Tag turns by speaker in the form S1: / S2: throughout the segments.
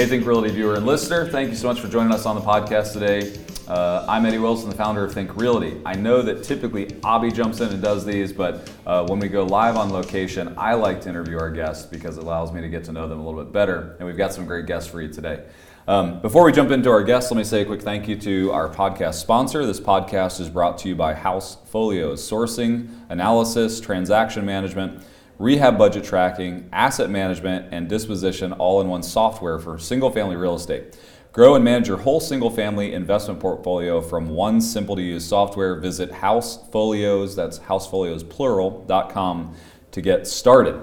S1: Hey, Think Realty viewer and listener, thank you so much for joining us on the podcast today. Uh, I'm Eddie Wilson, the founder of Think Realty. I know that typically Abby jumps in and does these, but uh, when we go live on location, I like to interview our guests because it allows me to get to know them a little bit better. And we've got some great guests for you today. Um, before we jump into our guests, let me say a quick thank you to our podcast sponsor. This podcast is brought to you by House Folios, sourcing, analysis, transaction management rehab budget tracking, asset management, and disposition all in one software for single family real estate. Grow and manage your whole single family investment portfolio from one simple to use software. Visit housefolios, that's housefolios plural.com to get started.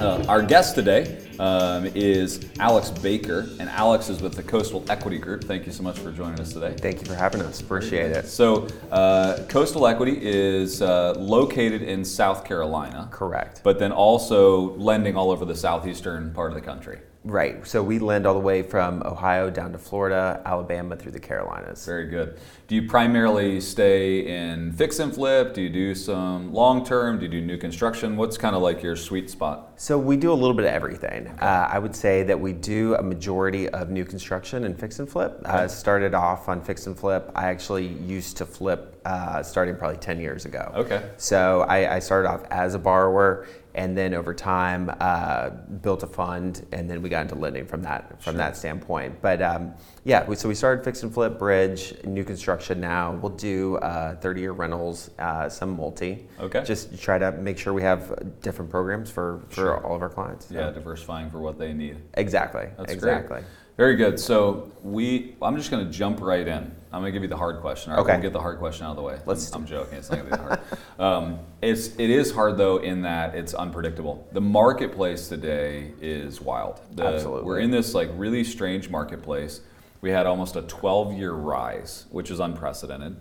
S1: Uh, our guest today um, is Alex Baker, and Alex is with the Coastal Equity Group. Thank you so much for joining us today.
S2: Thank you for having us. Appreciate it.
S1: So, uh, Coastal Equity is uh, located in South Carolina.
S2: Correct.
S1: But then also lending all over the southeastern part of the country.
S2: Right. So we lend all the way from Ohio down to Florida, Alabama through the Carolinas.
S1: Very good. Do you primarily stay in fix and flip? Do you do some long term? Do you do new construction? What's kind of like your sweet spot?
S2: So we do a little bit of everything. Okay. Uh, I would say that we do a majority of new construction and fix and flip. Okay. Uh, started off on fix and flip. I actually used to flip uh, starting probably 10 years ago.
S1: Okay.
S2: So I, I started off as a borrower and then over time uh, built a fund, and then we got into lending from that from sure. that standpoint. But um, yeah, we, so we started fix and flip, bridge, new construction. Now we'll do uh, 30 year rentals, uh, some multi.
S1: Okay.
S2: Just try to make sure we have different programs for for sure. all of our clients.
S1: Yeah, diversifying for what they need.
S2: Exactly.
S1: That's
S2: exactly.
S1: Great. Very good. So we, I'm just going to jump right in. I'm going to give you the hard question. All right,
S2: okay.
S1: We'll get the hard question out of the way.
S2: Let's.
S1: I'm, I'm joking. It's not going to be hard. um, it's it is hard though in that it's unpredictable. The marketplace today is wild. The,
S2: Absolutely.
S1: We're in this like really strange marketplace. We had almost a 12 year rise, which is unprecedented.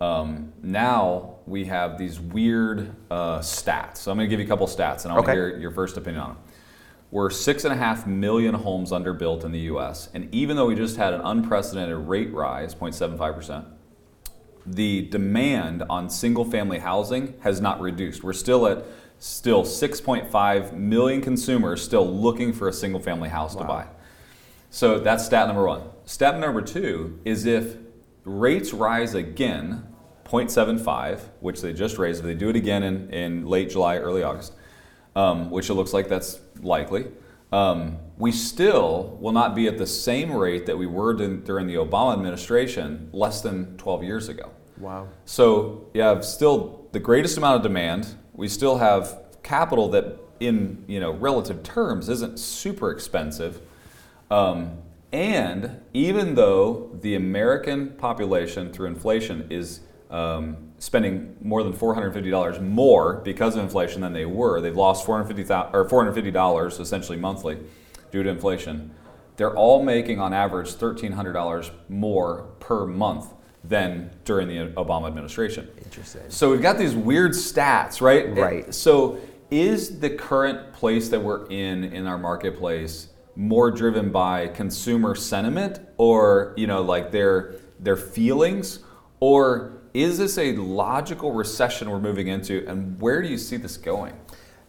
S1: Um, now we have these weird uh, stats. So I'm going to give you a couple stats, and I want
S2: okay.
S1: to hear your first opinion on them. We're six and a half million homes underbuilt in the US. And even though we just had an unprecedented rate rise, 0.75%, the demand on single family housing has not reduced. We're still at still 6.5 million consumers still looking for a single family house wow. to buy. So that's stat number one. Stat number two is if rates rise again, 0.75, which they just raised, if they do it again in, in late July, early August, um, which it looks like that's likely, um, we still will not be at the same rate that we were during the Obama administration less than 12 years ago.
S2: Wow.
S1: So you have still the greatest amount of demand. We still have capital that, in you know relative terms, isn't super expensive. Um, and even though the American population through inflation is um, spending more than $450 more because of inflation than they were. They've lost $450 or $450 essentially monthly due to inflation. They're all making on average $1,300 more per month than during the Obama administration.
S2: Interesting.
S1: So we've got these weird stats, right?
S2: Right.
S1: So is the current place that we're in in our marketplace more driven by consumer sentiment or, you know, like their their feelings or is this a logical recession we're moving into, and where do you see this going?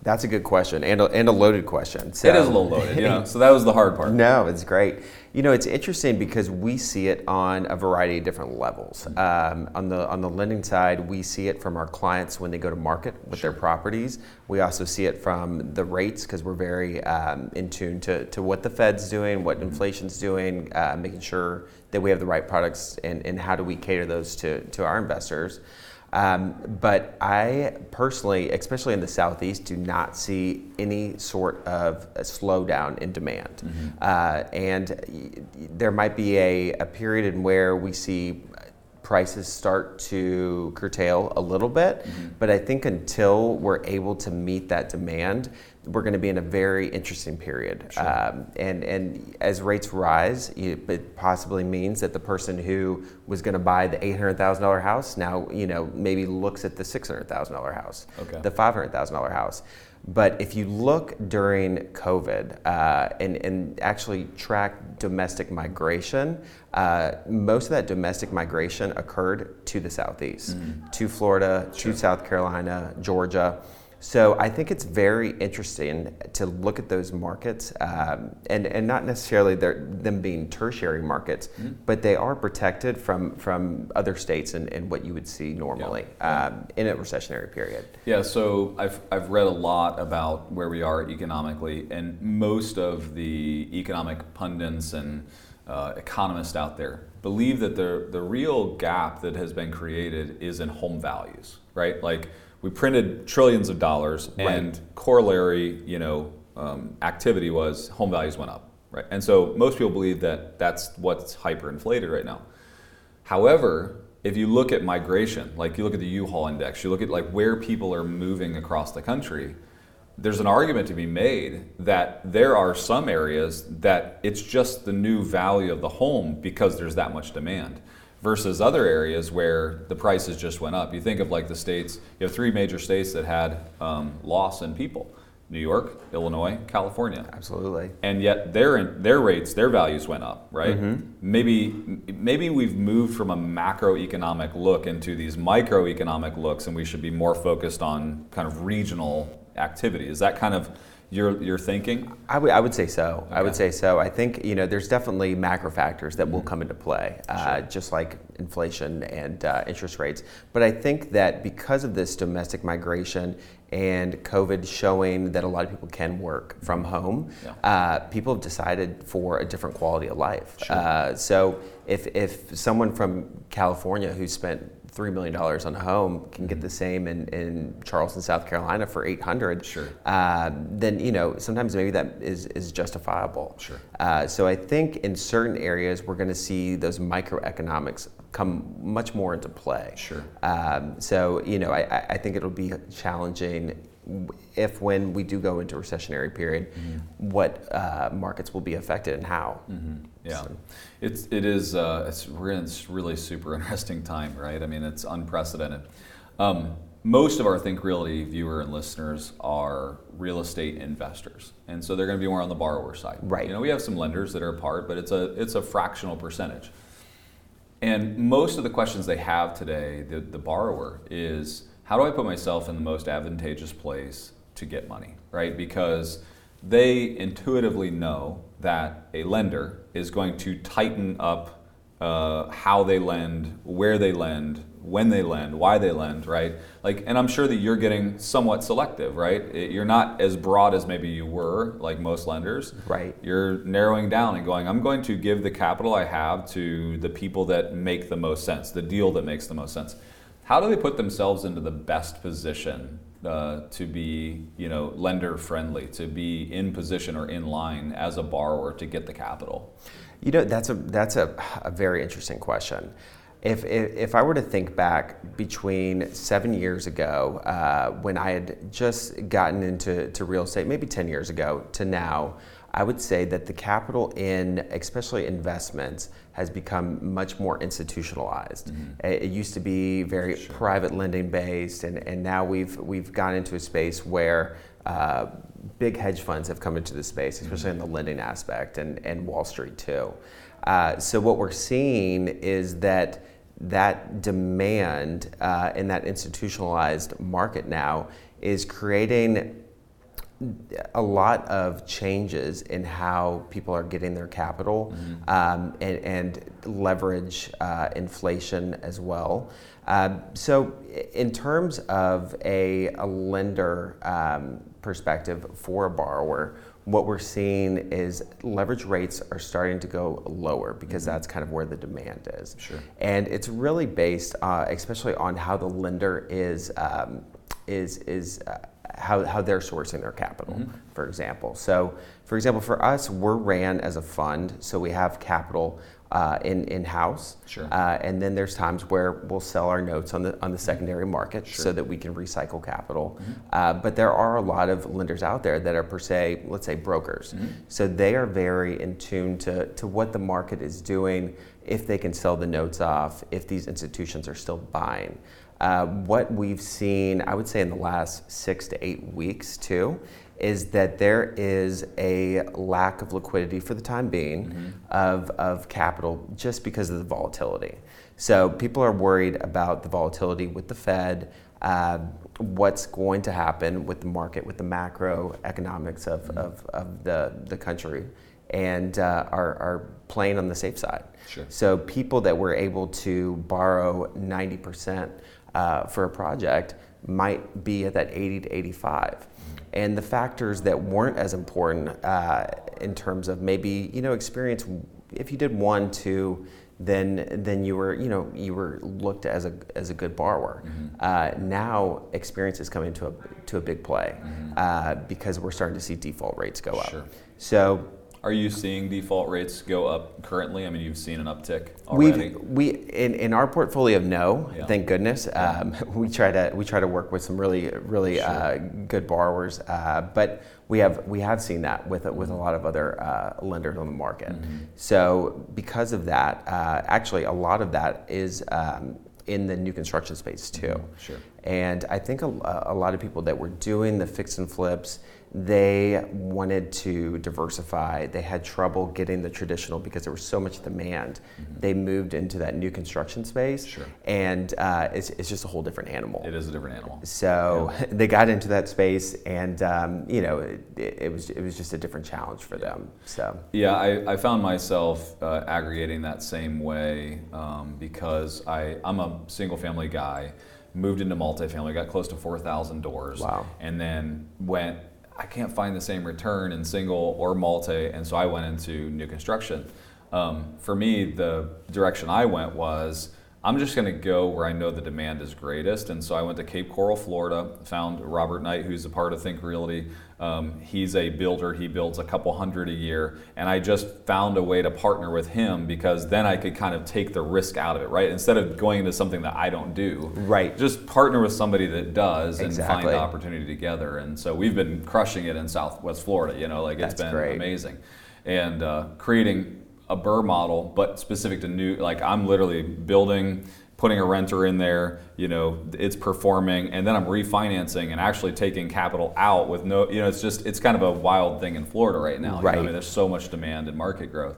S2: That's a good question and a, and a loaded question.
S1: So, it is a little loaded, yeah. so that was the hard part.
S2: No, it's great. You know, it's interesting because we see it on a variety of different levels. Um, on the on the lending side, we see it from our clients when they go to market with
S1: sure.
S2: their properties. We also see it from the rates because we're very um, in tune to, to what the Fed's doing, what inflation's doing, uh, making sure that we have the right products and, and how do we cater those to, to our investors. Um, but I personally, especially in the southeast, do not see any sort of slowdown in demand. Mm-hmm. Uh, and there might be a, a period in where we see prices start to curtail a little bit. Mm-hmm. But I think until we're able to meet that demand, we're going to be in a very interesting period.
S1: Sure.
S2: Um, and, and as rates rise, it possibly means that the person who was going to buy the $800,000 house now, you know, maybe looks at the $600,000 house,
S1: okay.
S2: the $500,000 house. But if you look during COVID uh, and, and actually track domestic migration, uh, most of that domestic migration occurred to the southeast, mm-hmm. to Florida,
S1: sure.
S2: to South Carolina, Georgia. So I think it's very interesting to look at those markets, um, and and not necessarily them being tertiary markets, mm-hmm. but they are protected from from other states and, and what you would see normally yeah. um, in a recessionary period.
S1: Yeah. So I've I've read a lot about where we are economically, and most of the economic pundits and uh, economists out there believe that the the real gap that has been created is in home values, right? Like we printed trillions of dollars, and corollary, you know, um, activity was home values went up, right? And so most people believe that that's what's hyperinflated right now. However, if you look at migration, like you look at the U-Haul index, you look at like where people are moving across the country, there's an argument to be made that there are some areas that it's just the new value of the home because there's that much demand versus other areas where the prices just went up. You think of like the states, you have three major states that had um, loss in people. New York, Illinois, California.
S2: Absolutely.
S1: And yet their their rates, their values went up, right? Mm-hmm. Maybe maybe we've moved from a macroeconomic look into these microeconomic looks, and we should be more focused on kind of regional activity. Is that kind of your your thinking?
S2: I would I would say so. Okay. I would say so. I think you know there's definitely macro factors that will mm-hmm. come into play, uh, sure. just like inflation and uh, interest rates. But I think that because of this domestic migration and COVID showing that a lot of people can work from home, yeah. uh, people have decided for a different quality of life. Sure. Uh, so if if someone from California who spent three million dollars on a home can get the same in, in Charleston, South Carolina for eight hundred.
S1: Sure.
S2: Uh, then you know sometimes maybe that is is justifiable.
S1: Sure.
S2: Uh, so I think in certain areas we're going to see those microeconomics come much more into play.
S1: Sure.
S2: Um, so you know I, I think it'll be challenging if when we do go into recessionary period, mm-hmm. what uh, markets will be affected and how.
S1: Mm-hmm. Yeah, so. it's it is uh, it's, we're in this really super interesting time, right? I mean, it's unprecedented. Um, most of our Think Realty viewer and listeners are real estate investors, and so they're going to be more on the borrower side.
S2: Right.
S1: You know, we have some lenders that are a part, but it's a it's a fractional percentage. And most of the questions they have today, the, the borrower, is how do I put myself in the most advantageous place to get money, right? Because they intuitively know that a lender is going to tighten up uh, how they lend, where they lend, when they lend, why they lend, right? Like, and I'm sure that you're getting somewhat selective, right? It, you're not as broad as maybe you were, like most lenders.
S2: Right.
S1: You're narrowing down and going, I'm going to give the capital I have to the people that make the most sense, the deal that makes the most sense how do they put themselves into the best position uh, to be, you know, lender friendly, to be in position or in line as a borrower to get the capital?
S2: You know, that's a that's a, a very interesting question. If, if, if, I were to think back between seven years ago, uh, when I had just gotten into to real estate, maybe 10 years ago, to now, I would say that the capital in, especially investments, has become much more institutionalized. Mm-hmm. It used to be very sure. private lending based, and, and now we've we've gone into a space where uh, big hedge funds have come into the space, especially mm-hmm. in the lending aspect, and, and Wall Street too. Uh, so what we're seeing is that that demand uh, in that institutionalized market now is creating a lot of changes in how people are getting their capital mm-hmm. um, and, and, leverage uh, inflation as well. Um, so, in terms of a, a lender um, perspective for a borrower, what we're seeing is leverage rates are starting to go lower because mm-hmm. that's kind of where the demand is.
S1: Sure.
S2: And it's really based, uh, especially on how the lender is um, is is. Uh, how, how they're sourcing their capital, mm-hmm. for example. So, for example, for us, we're ran as a fund, so we have capital uh, in in house,
S1: sure.
S2: uh, and then there's times where we'll sell our notes on the on the secondary market
S1: sure.
S2: so that we can recycle capital. Mm-hmm. Uh, but there are a lot of lenders out there that are per se, let's say, brokers. Mm-hmm. So they are very in tune to to what the market is doing, if they can sell the notes off, if these institutions are still buying. Uh, what we've seen, I would say, in the last six to eight weeks too, is that there is a lack of liquidity for the time being mm-hmm. of, of capital just because of the volatility. So people are worried about the volatility with the Fed, uh, what's going to happen with the market, with the macroeconomics of,
S1: Mm-hmm.
S2: of, of the, the country, and uh, are, are playing on the safe side.
S1: Sure.
S2: So people that were able to borrow 90% uh, for a project might be at that 80 to 85. And the factors that weren't as important uh, in terms of maybe you know experience, if you did one, two, then then you were you know you were looked as a as a good borrower. Uh, now experience is coming to a to a big play uh, because we're starting to see default rates go up.
S1: Sure.
S2: So
S1: Are you seeing default rates go up currently? I mean, you've seen an uptick already.
S2: We've, we in, in our portfolio, no,
S1: Yeah.
S2: thank goodness. Um, we try to we try to work with some really really uh, good borrowers, uh, but we have we have seen that with a- with a lot of other uh, lenders on the market.
S1: Mm-hmm.
S2: So because of that, uh, actually a lot of that is um, in the new construction space too.
S1: Mm-hmm. Sure.
S2: And I think a, a lot of people that were doing the fix and flips, they wanted to diversify. They had trouble getting the traditional because there was so much demand. They moved into that new construction space,
S1: Mm-hmm. Sure.
S2: and uh, it's, it's just a whole different animal.
S1: It is a different animal.
S2: So they got into that space, and um, you know, it, it was it was just a different challenge for them. So
S1: Yeah, I, I found myself uh, aggregating that same way um, because I, I'm a single family guy, moved into multifamily, got close to 4,000 doors,
S2: Wow.
S1: and then went, I can't find the same return in single or multi, and so I went into new construction. Um, for me, the direction I went was I'm just going to go where I know the demand is greatest. And so I went to Cape Coral, Florida, found Robert Knight, who's a part of Think Realty. Um, he's a builder, he builds a couple hundred a year. And I just found a way to partner with him because then I could kind of take the risk out of it, right? Instead of going into something that I don't do,
S2: Right.
S1: just partner with somebody that does and find the opportunity together. And so we've been crushing it in Southwest Florida, you know, like it's
S2: That's
S1: been
S2: great.
S1: amazing. And uh, creating a BRRRR model, but specific to new, like I'm literally building, putting a renter in there, you know, it's performing, and then I'm refinancing and actually taking capital out with no, you know, it's just, it's kind of a wild thing in Florida right now. you know? I
S2: Right.
S1: mean, there's so much demand and market growth.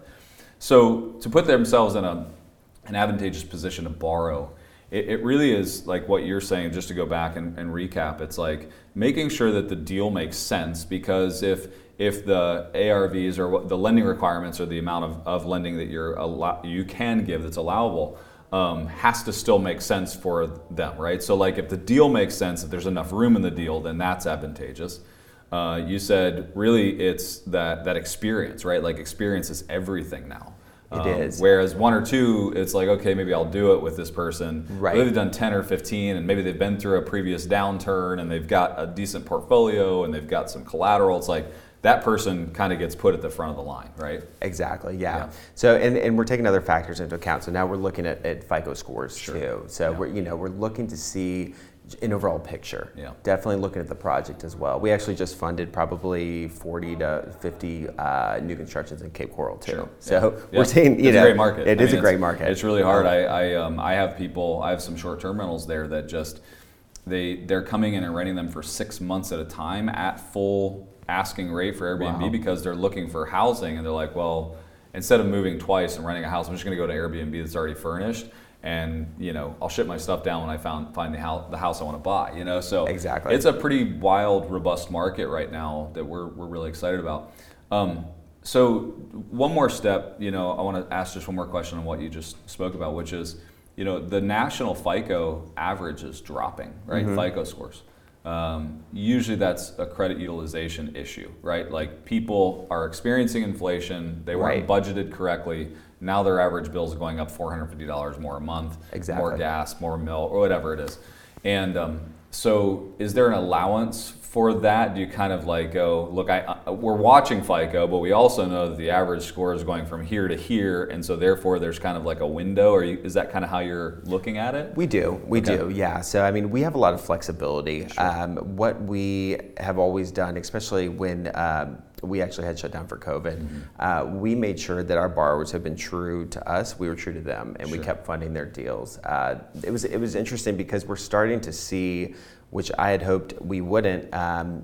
S1: So to put themselves in a, an advantageous position to borrow, it, it really is like what you're saying, just to go back and, and recap, it's like making sure that the deal makes sense because if if the ARVs or the lending requirements or the amount of, of lending that you're you can give that's allowable um, has to still make sense for them, right? So like if the deal makes sense, if there's enough room in the deal, then that's advantageous. Uh, you said really it's that that experience, right? Like experience is everything now.
S2: It um, is.
S1: Whereas one or two, it's like, okay, maybe I'll do it with this person.
S2: Right.
S1: But they've done 10 or 15, and maybe they've been through a previous downturn and they've got a decent portfolio and they've got some collateral. It's like that person kind of gets put at the front of the line, right?
S2: Exactly. Yeah.
S1: Yeah.
S2: So and, and we're taking other factors into account. So now we're looking at, at FICO scores
S1: Sure.
S2: too. So
S1: Yeah.
S2: we're you know we're looking to see an overall picture.
S1: Yeah.
S2: Definitely looking at the project as well. We actually just funded probably 40 to 50 uh, new constructions in Cape Coral too.
S1: Sure.
S2: So
S1: Yeah.
S2: we're seeing you know
S1: it's
S2: know
S1: a great market.
S2: It
S1: I
S2: is
S1: mean,
S2: a great market.
S1: It's really hard. I I, um, I have people. I have some short-term rentals there that just they they're coming in and renting them for six months at a time at full asking rate for Airbnb
S2: Wow.
S1: because they're looking for housing and they're like, well, instead of moving twice and renting a house, I'm just going to go to Airbnb that's already furnished. And you know, I'll ship my stuff down when I found find the house the house I want to buy. You know, so
S2: Exactly.
S1: it's a pretty wild, robust market right now that we're we're really excited about. Um, so one more step, you know, I want to ask just one more question on what you just spoke about, which is, you know, the national FICO average is dropping, right?
S2: Mm-hmm.
S1: FICO scores. Um, usually that's a credit utilization issue, right? Like people are experiencing inflation, they weren't
S2: Right.
S1: budgeted correctly. Now their average bill is going up $450 more a month, more gas, more milk, or whatever it is. And um, so, is there an allowance for that? Do you kind of like go, look, I, uh, we're watching FICO, but we also know that the average score is going from here to here, and so therefore there's kind of like a window, or you, is that kind of how you're looking at it?
S2: We do, we
S1: Okay.
S2: do, yeah. So I mean, we have a lot of flexibility. Um, what we have always done, especially when um, we actually had shut down for COVID,
S1: Mm-hmm.
S2: uh, we made sure that our borrowers have been true to us. We were true to them, and we kept funding their deals. Uh, it was it was interesting because we're starting to see, which I had hoped we wouldn't. Um,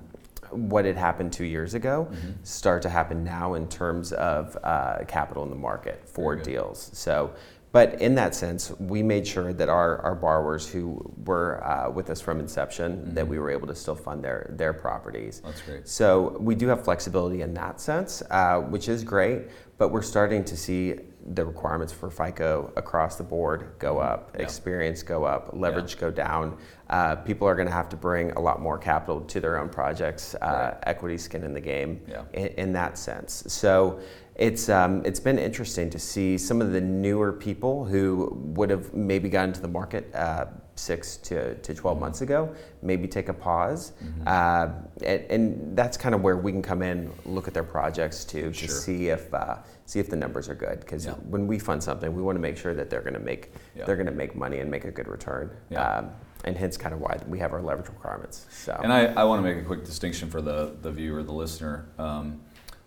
S2: what had happened two years ago
S1: Mm-hmm.
S2: start to happen now in terms of uh, capital in the market for deals. So, But in that sense, we made sure that our, our borrowers who were uh, with us from inception, that we were able to still fund their, their properties.
S1: That's great.
S2: So we do have flexibility in that sense, uh, which is great, but we're starting to see the requirements for FICO across the board go up,
S1: Yeah.
S2: experience go up, leverage go down. Uh, people are going to have to bring a lot more capital to their own projects, uh,
S1: Right.
S2: equity skin in the game
S1: Yeah.
S2: in, in that sense. So it's, um, it's been interesting to see some of the newer people who would have maybe gotten to the market uh, six to, to 12 months ago, maybe take a pause.
S1: Mm-hmm.
S2: Uh, and, and that's kind of where we can come in, look at their projects too, to
S1: Sure.
S2: see if, uh, see if the numbers are good. Because
S1: Yeah.
S2: when we fund something, we want to make sure that they're going to make,
S1: Yeah.
S2: they're going to make money and make a good return.
S1: Yeah.
S2: Um, and hence kind of why we have our leverage requirements. So.
S1: And I, I want to make a quick distinction for the, the viewer, the listener, um,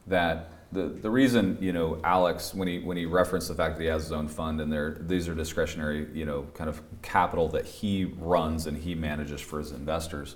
S1: that the, the reason, you know, Alex, when he, when he referenced the fact that he has his own fund and there, these are discretionary, you know, kind of capital that he runs and he manages for his investors,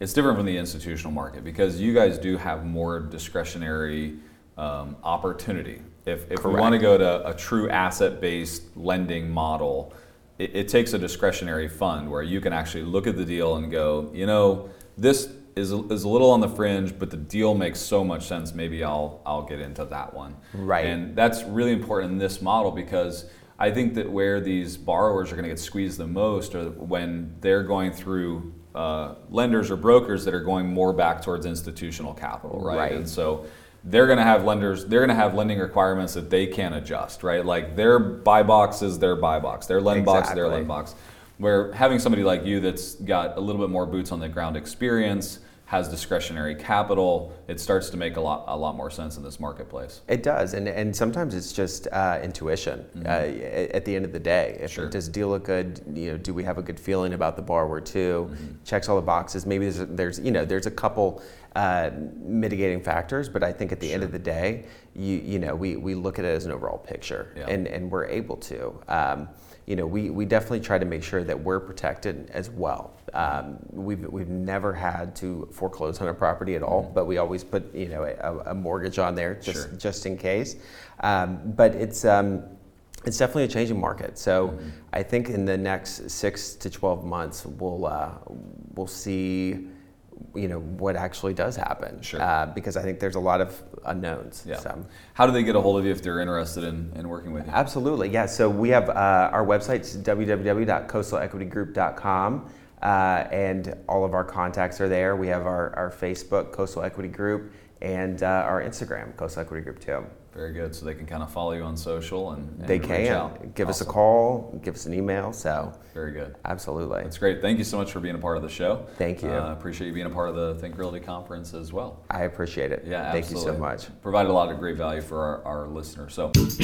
S1: it's different from the institutional market because you guys do have more discretionary um, opportunity. If, if we want to go to a true asset-based lending model, it, it takes a discretionary fund where you can actually look at the deal and go, you know, this is, is a little on the fringe, but the deal makes so much sense. Maybe I'll I'll get into that one.
S2: Right.
S1: And that's really important in this model because I think that where these borrowers are going to get squeezed the most are when they're going through uh, lenders or brokers that are going more back towards institutional capital, right?
S2: Right.
S1: And so they're going to have lenders they're going to have lending requirements that they can't adjust right like their buy box is their buy box their lend box is their lend box where having somebody like you that's got a little bit more boots on the ground experience has discretionary capital it starts to make a lot a lot more sense in this marketplace
S2: It does, and, and sometimes it's just uh, intuition. Uh, at the end of the day, if
S1: Sure.
S2: does deal look good? You know, do we have a good feeling about the borrower too? Checks all the boxes. Maybe there's, there's you know there's a couple uh, mitigating factors, but I think at the end of the day, you you know we, we look at it as an overall picture,
S1: Yeah.
S2: and and we're able to. Um, you know, we, we definitely try to make sure that we're protected as well. Um, we've, we've never had to foreclose on a property at all, but we always put you know a, a mortgage on there just
S1: Sure.
S2: just in case. Um, but it's um, it's definitely a changing market. So
S1: Mm-hmm.
S2: I think in the next six to twelve months, we'll uh, we'll see you know what actually does happen.
S1: Sure.
S2: Uh, because I think there's a lot of unknowns.
S1: yeah
S2: So.
S1: how do they get a hold of you if they're interested in, in working with you
S2: Absolutely, yeah. So we have uh, our website's www.coastalequitygroup.com, uh, and all of our contacts are there. We have our, our Facebook, Coastal Equity Group, and uh, our Instagram, Coastal Equity Group too.
S1: Very good so they can kind of follow you on social and, and
S2: They can give us a call, give us an email. So
S1: very good
S2: absolutely,
S1: That's great. Thank you so much for being a part of the show.
S2: Thank you.
S1: Uh, appreciate you being a part of the Think Realty conference as well.
S2: I appreciate it.
S1: Yeah,
S2: Thank you so much.
S1: Provided a lot of great value for our, our listeners. So, this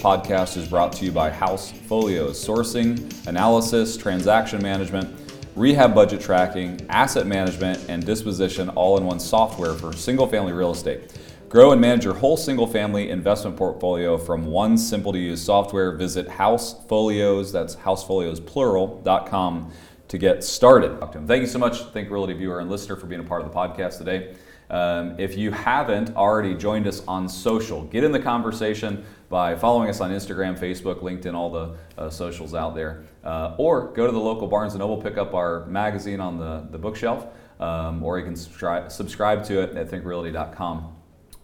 S1: podcast is brought to you by House Folios, sourcing, analysis, transaction management, rehab budget tracking, asset management, and disposition all in one software for single family real estate. Grow and manage your whole single family investment portfolio from one simple to use software. Visit housefolios, that's housefolios.plural.com to get started. Thank you so much, Think Realty viewer and listener, for being a part of the podcast today. Um, if you haven't already joined us on social, get in the conversation by following us on Instagram, Facebook, LinkedIn, all the uh, socials out there. Uh, or go to the local Barnes & Noble, pick up our magazine on the, the bookshelf, um, or you can subscribe, subscribe to it at thinkrealty.com.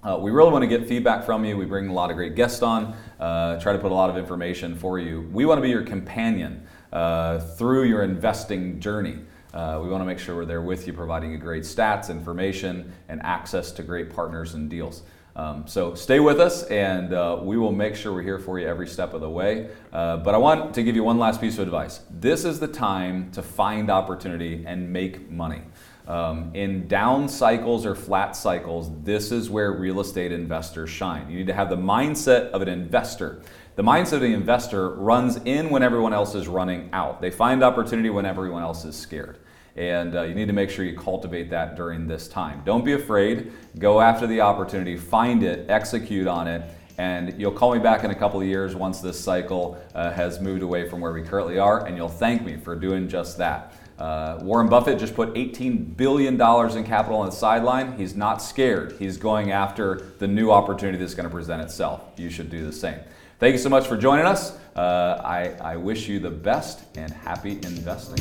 S1: Uh, we really want to get feedback from you. We bring a lot of great guests on, uh, try to put a lot of information for you. We want to be your companion uh, through your investing journey. Uh, we want to make sure we're there with you, providing you great stats, information, and access to great partners and deals. Um, so stay with us, and uh, we will make sure we're here for you every step of the way. Uh, but I want to give you one last piece of advice. This is the time to find opportunity and make money. Um, in down cycles or flat cycles, this is where real estate investors shine. You need to have the mindset of an investor. The mindset of the investor runs in when everyone else is running out. They find opportunity when everyone else is scared. And uh, you need to make sure you cultivate that during this time. Don't be afraid. Go after the opportunity, find it, execute on it, and you'll call me back in a couple of years once this cycle uh, has moved away from where we currently are, and you'll thank me for doing just that. Uh, Warren Buffett just put $18 billion in capital on the sideline. He's not scared. He's going after the new opportunity that's going to present itself. You should do the same. Thank you so much for joining us. Uh, I, I wish you the best and happy investing.